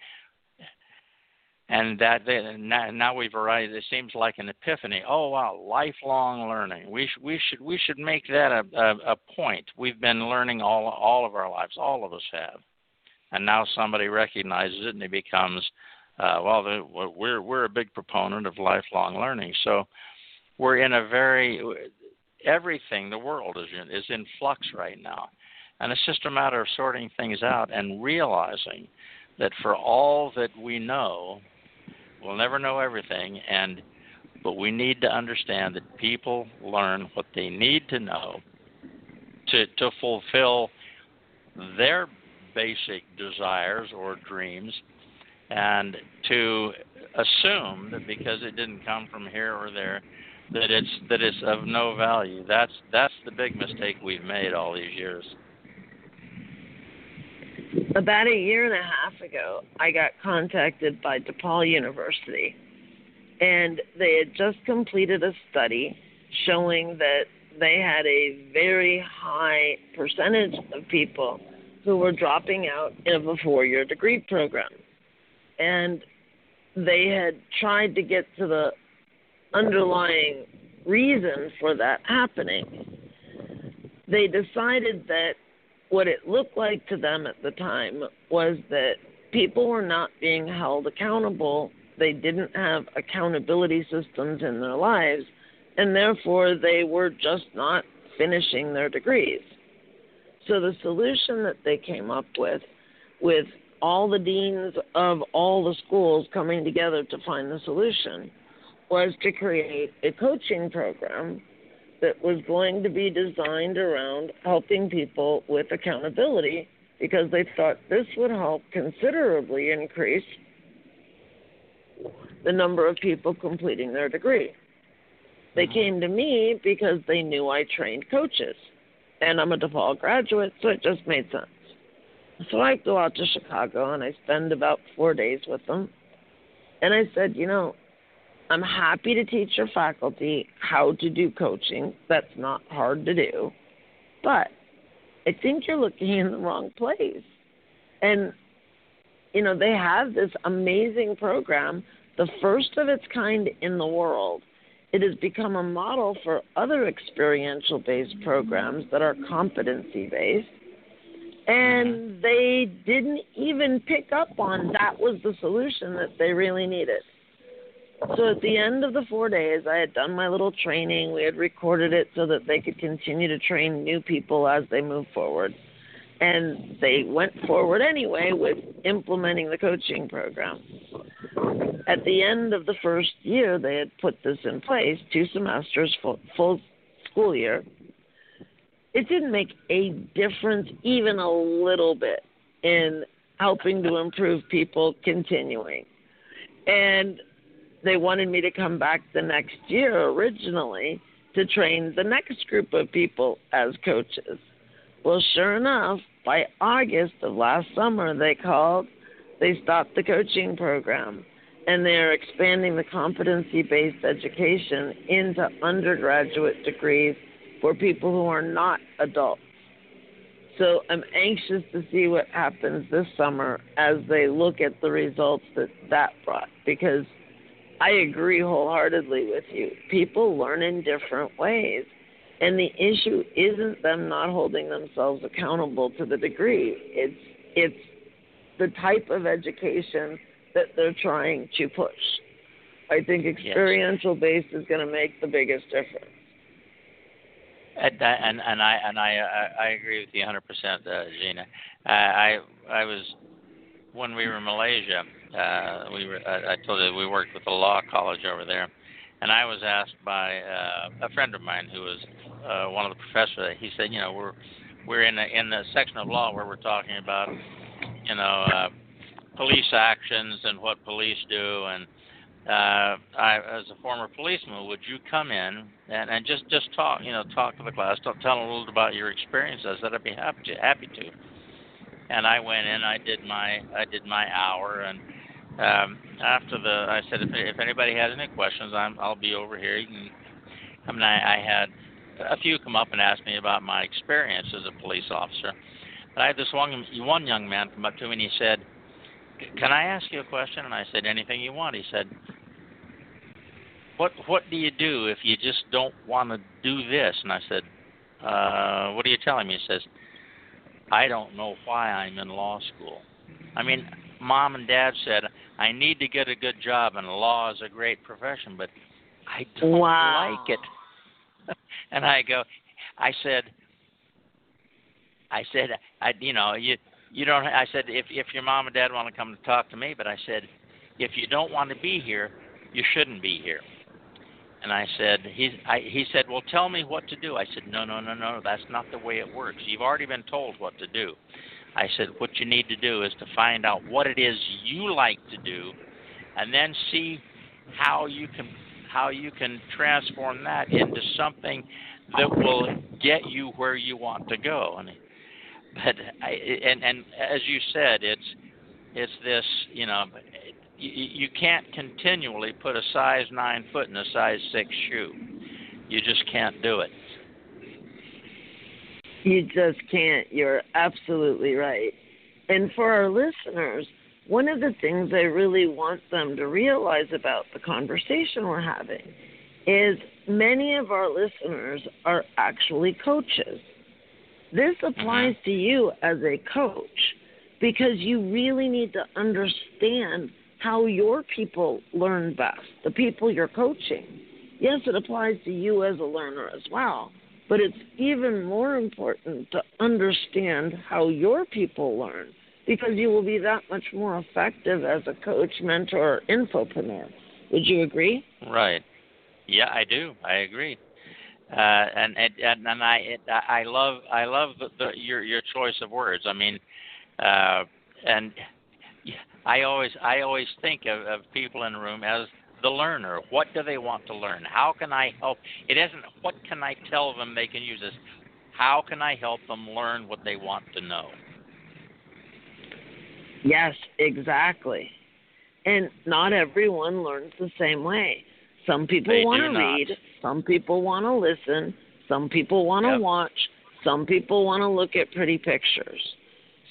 and that they, now, we've arrived. It seems like an epiphany. Oh wow, lifelong learning. We sh- we should we should make that a, a a point. We've been learning all all of our lives. All of us have, and now somebody recognizes it and it becomes, uh, well, the, we're we're a big proponent of lifelong learning. So we're in a very everything the world is in, is in flux right now, and it's just a matter of sorting things out and realizing that for all that we know, We'll never know everything, and but we need to understand that people learn what they need to know to to fulfill their basic desires or dreams, and to assume that because it didn't come from here or there that it's that it's of no value. That's that's the big mistake we've made all these years. About a year and a half ago, I got contacted by DePaul University, and they had just completed a study showing that they had a very high percentage of people who were dropping out of a four year degree program. And they had tried to get to the underlying reason for that happening. They decided that what it looked like to them at the time was that people were not being held accountable. They didn't have accountability systems in their lives, and therefore they were just not finishing their degrees. So the solution that they came up with, with all the deans of all the schools coming together to find the solution, was to create a coaching program that was going to be designed around helping people with accountability because they thought this would help considerably increase the number of people completing their degree. They mm-hmm. came to me because they knew I trained coaches, and I'm a DePaul graduate, so it just made sense. So I go out to Chicago and I spend about four days with them. And I said, you know, I'm happy to teach your faculty how to do coaching. That's not hard to do. But I think you're looking in the wrong place. And, you know, they have this amazing program, the first of its kind in the world. It has become a model for other experiential based programs that are competency based. And mm-hmm. they didn't even pick up on that was the solution that they really needed. So at the end of the four days, I had done my little training. We had recorded it so that they could continue to train new people as they move forward. And they went forward anyway with implementing the coaching program. At the end of the first year, they had put this in place, two semesters, full, full school year. It didn't make a difference, even a little bit, in helping to improve people continuing. And they wanted me to come back the next year originally to train the next group of people as coaches. Well, sure enough, by August of last summer, they called, they stopped the coaching program, and they're expanding the competency based education into undergraduate degrees for people who are not adults. So I'm anxious to see what happens this summer as they look at the results that that brought because I agree wholeheartedly with you. People learn in different ways. And the issue isn't them not holding themselves accountable to the degree. It's it's the type of education that they're trying to push. I think experiential yes. based is going to make the biggest difference. And, and and I and I I agree with you 100%, uh, Gina. I I was when we were in Malaysia uh, we were. I, I told you we worked with the law college over there, and I was asked by uh, a friend of mine who was uh, one of the professors. He said, you know, we're we're in a, in the section of law where we're talking about, you know, uh, police actions and what police do, and uh, I, as a former policeman, would you come in and, and just just talk, you know, talk to the class, tell, tell them a little about your experiences? That I'd be happy to happy to. And I went in, I did my I did my hour, and um, after the I said if if anybody has any questions, I'm I'll be over here. You can. I mean, I, I had a few come up and ask me about my experience as a police officer. But I had this one one young man come up to me and he said, "Can I ask you a question?" And I said, "Anything you want." He said, "What what do you do if you just don't want to do this?" And I said, uh, "What are you telling me?" He says, "I don't know why I'm in law school." I mean, mom and dad said I need to get a good job, and law is a great profession, but I don't wow. like it. and I go, I said, I said, I, you know, you you don't. I said, if if your mom and dad want to come to talk to me, but I said, if you don't want to be here, you shouldn't be here. And I said, he I, he said, well, tell me what to do. I said, no, no, no, no, that's not the way it works. You've already been told what to do. I said, what you need to do is to find out what it is you like to do, and then see how you can how you can transform that into something that will get you where you want to go. And but I, and and as you said, it's it's this you know you, you can't continually put a size nine foot in a size six shoe. You just can't do it. You just can't. You're absolutely right. And for our listeners, one of the things I really want them to realize about the conversation we're having is many of our listeners are actually coaches. This applies to you as a coach because you really need to understand how your people learn best, the people you're coaching. Yes, it applies to you as a learner as well, but it's even more important to understand how your people learn because you will be that much more effective as a coach, mentor, infopreneur. Would you agree? Right. Yeah, I do. I agree. Uh, and and and I it, I love I love the, the, your your choice of words. I mean, uh, and I always I always think of, of people in the room as the learner. What do they want to learn? How can I help? It isn't what can I tell them they can use this. How can I help them learn what they want to know? Yes, exactly. And not everyone learns the same way. Some people want to read, some people want to listen, some people want to yep. watch, some people want to look at pretty pictures.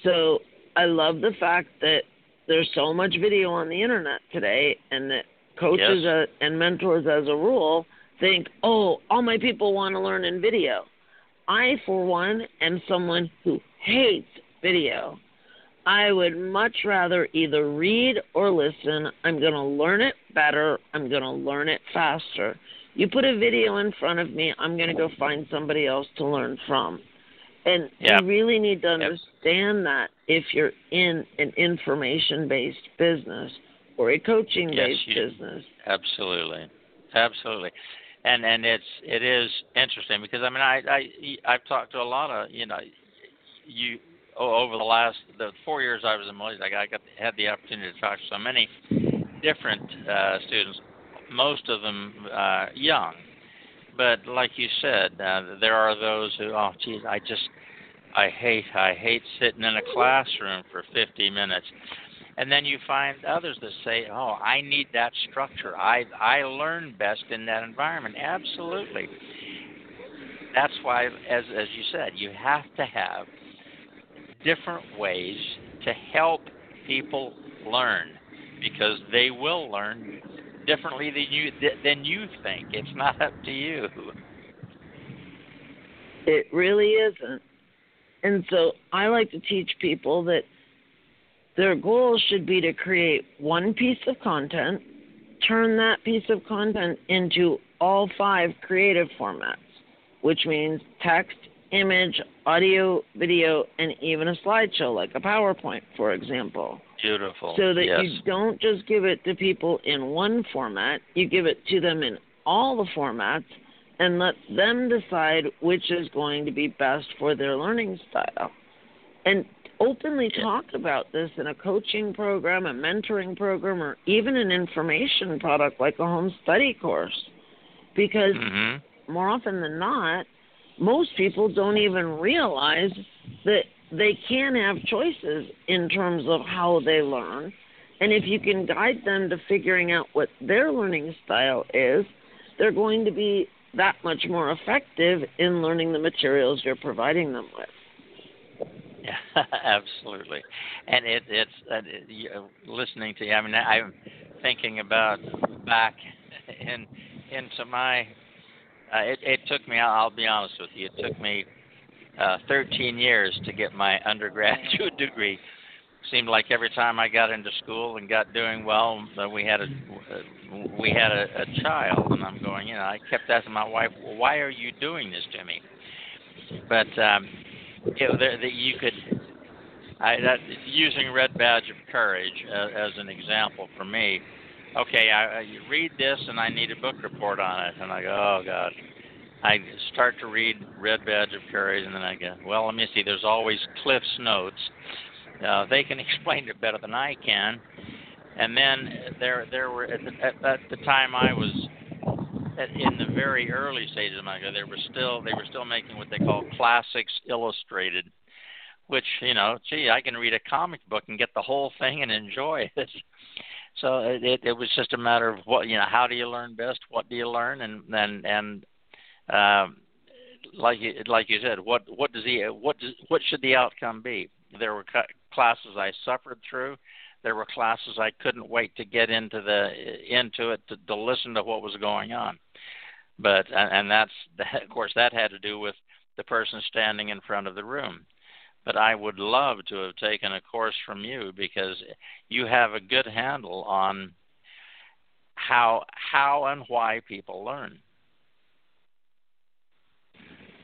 So I love the fact that there's so much video on the internet today and that coaches yes. and mentors as a rule think, oh, all my people want to learn in video. I, for one, am someone who hates video. I would much rather either read or listen. I'm going to learn it better. I'm going to learn it faster. You put a video in front of me, I'm going to go find somebody else to learn from. And yep. you really need to understand yep. that if you're in an information based business or a coaching based yes, business. Absolutely. Absolutely. And and it's it is interesting because I mean I I I've talked to a lot of you know you over the last the four years I was in Malaysia I got had the opportunity to talk to so many different uh, students most of them uh, young but like you said, uh, there are those who, oh, geez, I just, I hate, I hate sitting in a classroom for 50 minutes. And then you find others that say, "Oh, I need that structure. I I learn best in that environment." Absolutely. That's why, as as you said, you have to have different ways to help people learn because they will learn differently than you than you think. It's not up to you. It really isn't. And so I like to teach people that their goal should be to create one piece of content, turn that piece of content into all five creative formats, which means text, image, audio, video, and even a slideshow like a PowerPoint, for example. Beautiful. So that yes. you don't just give it to people in one format, you give it to them in all the formats and let them decide which is going to be best for their learning style. And openly talk about this in a coaching program, a mentoring program, or even an information product like a home study course. Because mm-hmm. more often than not, most people don't even realize that they can have choices in terms of how they learn. And if you can guide them to figuring out what their learning style is, they're going to be that much more effective in learning the materials you're providing them with. Yeah, absolutely. And it, it's uh, uh, listening to you. I mean, I'm thinking about back in into my. Uh, it, it took me. I'll be honest with you. It took me uh, 13 years to get my undergraduate degree. Seemed like every time I got into school and got doing well, that we had a we had a, a child, and I'm going. You know, I kept asking my wife, "Why are you doing this to me?" But um, know, that you could. I, that, using Red Badge of Courage uh, as an example for me. Okay, I, I read this, and I need a book report on it, and I go, "Oh God." I start to read Red Badge of Courage, and then I go, well, let me see. There's always Cliff's notes. Uh, they can explain it better than I can. And then there, there were at the, at, at the time I was at, in the very early stages of my career, they were still they were still making what they call classics illustrated, which you know, gee, I can read a comic book and get the whole thing and enjoy it. So it, it, was just a matter of what you know, how do you learn best? What do you learn? And and and um, like you, like you said, what what does the what does what should the outcome be? There were classes I suffered through. There were classes I couldn't wait to get into the into it to, to listen to what was going on. But and that's of course that had to do with the person standing in front of the room. But I would love to have taken a course from you because you have a good handle on how how and why people learn.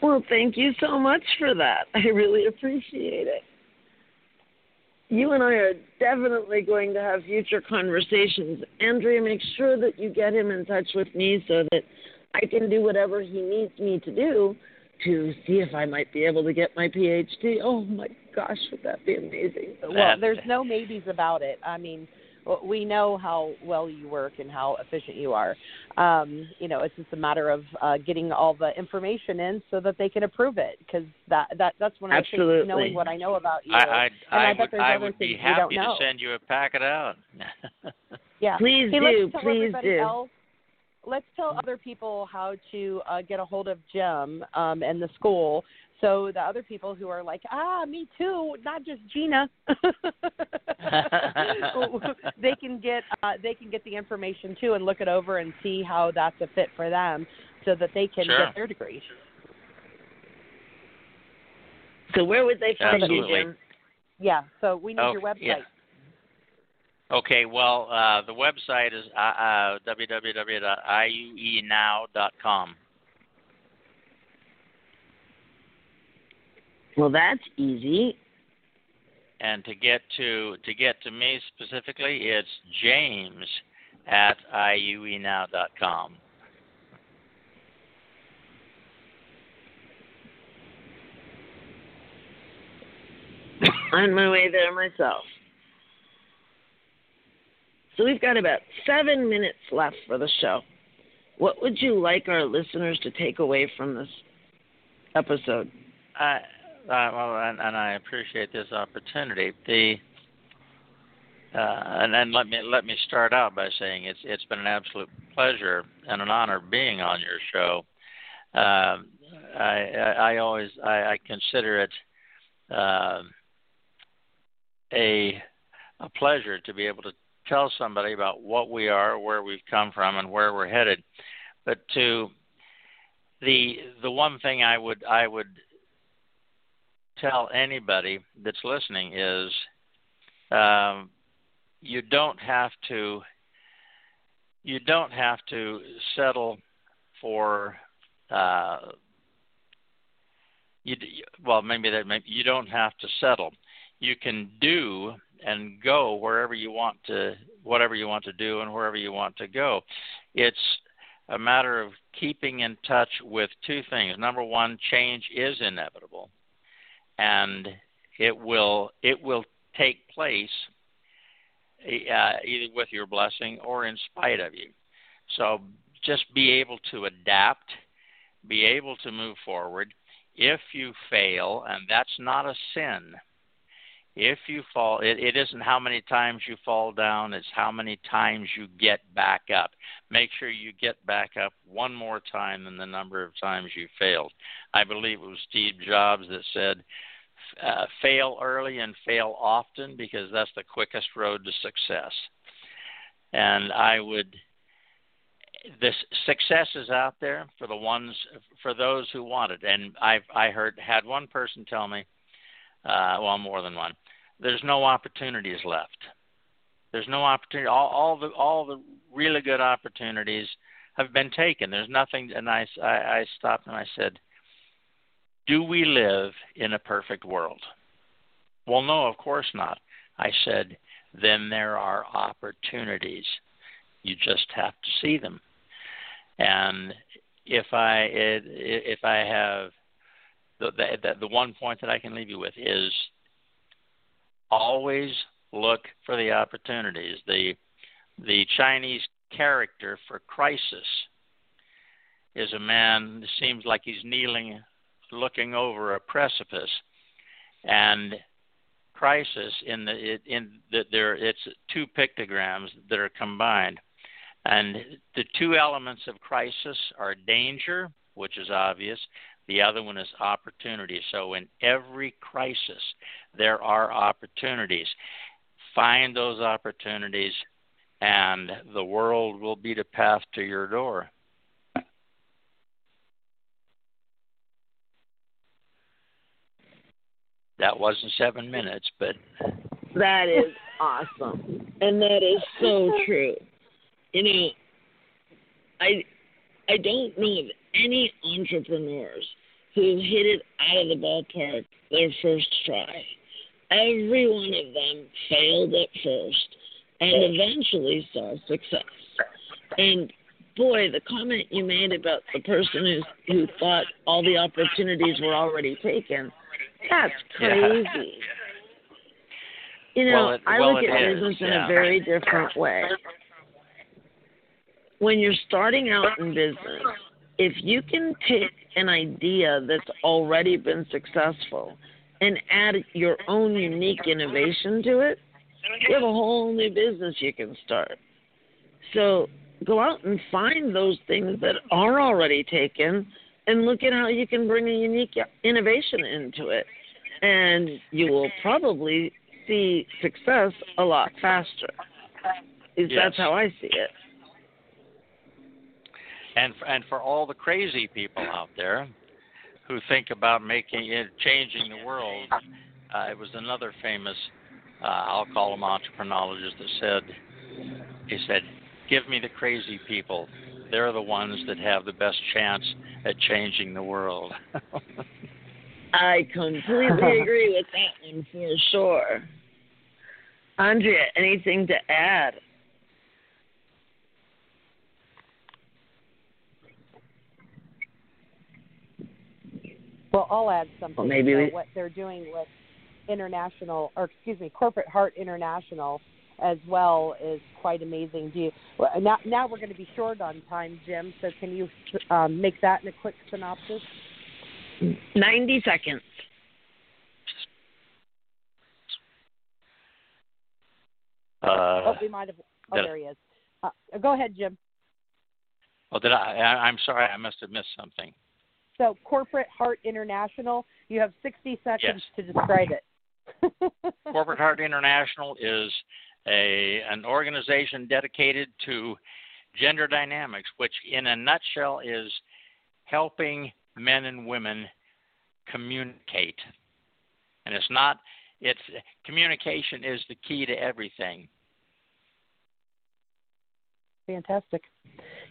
Well, thank you so much for that. I really appreciate it. You and I are definitely going to have future conversations. Andrea, make sure that you get him in touch with me so that I can do whatever he needs me to do to see if I might be able to get my PhD. Oh my gosh, would that be amazing? Well, there's no maybes about it. I mean, we know how well you work and how efficient you are. Um, you know, it's just a matter of uh, getting all the information in so that they can approve it. Because that that that's when of the Absolutely. things knowing what I know about you. I, I, and I, I bet would, there's I other would things be happy to know. send you a packet out. yeah. Please hey, do. Let's tell Please do. Else, let's tell other people how to uh, get a hold of Jim um, and the school so the other people who are like, ah, me too, not just Gina, they can get uh, they can get the information too and look it over and see how that's a fit for them, so that they can Sure. get their degree. So where would they find Absolutely. you, Jim? Yeah. So we need Oh, your website. yeah. Okay, well, uh, the website is uh, uh, www.iuenow.com. Well, that's easy. And to get to to get to me specifically, it's James at iuenow.com. on my way there myself. So we've got about seven minutes left for the show. What would you like our listeners to take away from this episode? I, uh, well, and, and I appreciate this opportunity. The uh, and let me let me start out by saying it's it's been an absolute pleasure and an honor being on your show. I, I I always I, I consider it um a a pleasure to be able to tell somebody about what we are, where we've come from, and where we're headed. But to the the one thing I would I would tell anybody that's listening is um, you don't have to you don't have to settle for uh, you well maybe that maybe you don't have to settle you can do and go wherever you want to whatever you want to do and wherever you want to go. It's a matter of keeping in touch with two things. Number one, change is inevitable, and it will it will take place uh, either with your blessing or in spite of you. So just be able to adapt, be able to move forward. If you fail, and that's not a sin, if you fall, it, it isn't how many times you fall down, it's how many times you get back up. Make sure you get back up one more time than the number of times you failed. I believe it was Steve Jobs that said, uh, fail early and fail often because that's the quickest road to success. And I would, this success is out there for the ones, for those who want it. And I've I heard had one person tell me, uh, well, more than one there's no opportunities left. There's no opportunity. All, all the all the really good opportunities have been taken. There's nothing. And I, I, I stopped and I said, "Do we live in a perfect world?" Well, no, of course not. I said, "Then there are opportunities. You just have to see them." And if I if I have the, the the one point that I can leave you with is always look for the opportunities. The the Chinese character for crisis is a man who seems like he's kneeling looking over a precipice and crisis in the in the, there it's two pictograms that are combined and the two elements of crisis are danger which is obvious the other one is opportunity. So in every crisis, there are opportunities. Find those opportunities, and the world will be the path to your door. That wasn't seven minutes, but. That is awesome. And that is so true. You know, I I don't know any entrepreneurs who hit it out of the ballpark their first try. Every one of them failed at first and eventually saw success. And boy, the comment you made about the person who who thought all the opportunities were already taken, that's crazy. Yeah. You know, well, it, I well, look at business in a very different way. When you're starting out in business, if you can take an idea that's already been successful and add your own unique innovation to it, you have a whole new business you can start. So go out and find those things that are already taken and look at how you can bring a unique innovation into it. And you will probably see success a lot faster. Yes. That's how I see it and and for all the crazy people out there who think about making it changing the world, uh, it was another famous, uh, I'll call him entreprenologist that said, he said, "Give me the crazy people. They're the ones that have the best chance at changing the world." I completely agree with that one for sure. Andrea, anything to add? Well, I'll add something. Well, maybe we... what they're doing with international, or excuse me, Corporate Heart International as well is quite amazing. Do you now? Now we're going to be short on time, Jim. So can you um, make that in a quick synopsis? Ninety seconds. Uh, oh, we might have. Oh, there he is. Uh, go ahead, Jim. Oh, did I? I? I'm sorry. I must have missed something. So, Corporate Heart International, you have 60 seconds yes. to describe it. Corporate Heart International is a an organization dedicated to gender dynamics, which in a nutshell is helping men and women communicate. And it's not it's communication is the key to everything. Fantastic.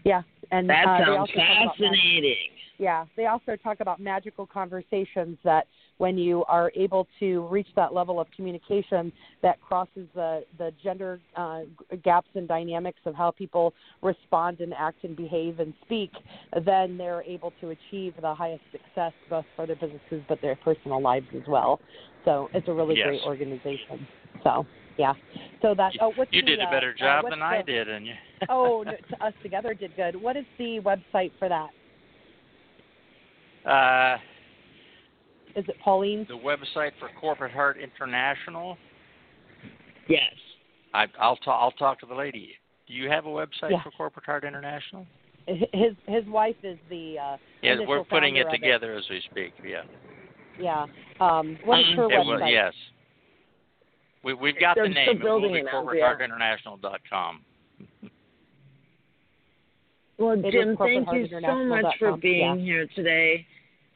Yeah, and that uh, sounds also talk about mag- fascinating. yeah, they also talk about magical conversations that when you are able to reach that level of communication that crosses the the gender uh, gaps and dynamics of how people respond and act and behave and speak, then they're able to achieve the highest success both for their businesses but their personal lives as well. So it's a really Yes. great organization. So yeah, so that oh, what's You the, did a uh, better uh, job what's than I did, and you. oh, no, to us together did good. What is the website for that? Uh, Is it Pauline? the website for Corporate Heart International. Yes. I, I'll talk. I'll talk to the lady. Do you have a website Yeah. for Corporate Heart International? His his wife is the uh, Yeah, initial we're putting it of together as we speak. Yeah. Yeah. Um, what is Um, her It will- website? yes. We, we've got They're the still name. It building will be it now, corporateheartinternational.com. Well, It is Jim, thank you so much for being Yeah. here today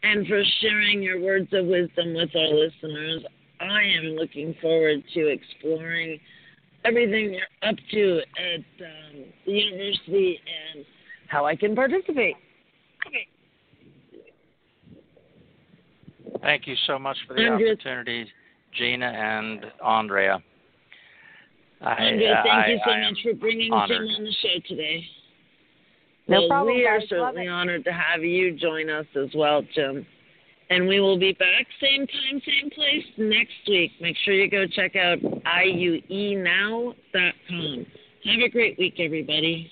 and for sharing your words of wisdom with our listeners. I am looking forward to exploring everything you're up to at um, the university and how I can participate. Thank you so much for the Andrea- opportunity, Gina and Andrea. I, Andrea, uh, thank I, you so I much for bringing honored. Jim on the show today. No well, problem, we are guys. Certainly honored to have you join us as well, Jim. And we will be back same time, same place next week. Make sure you go check out iuenow.com. Have a great week, everybody.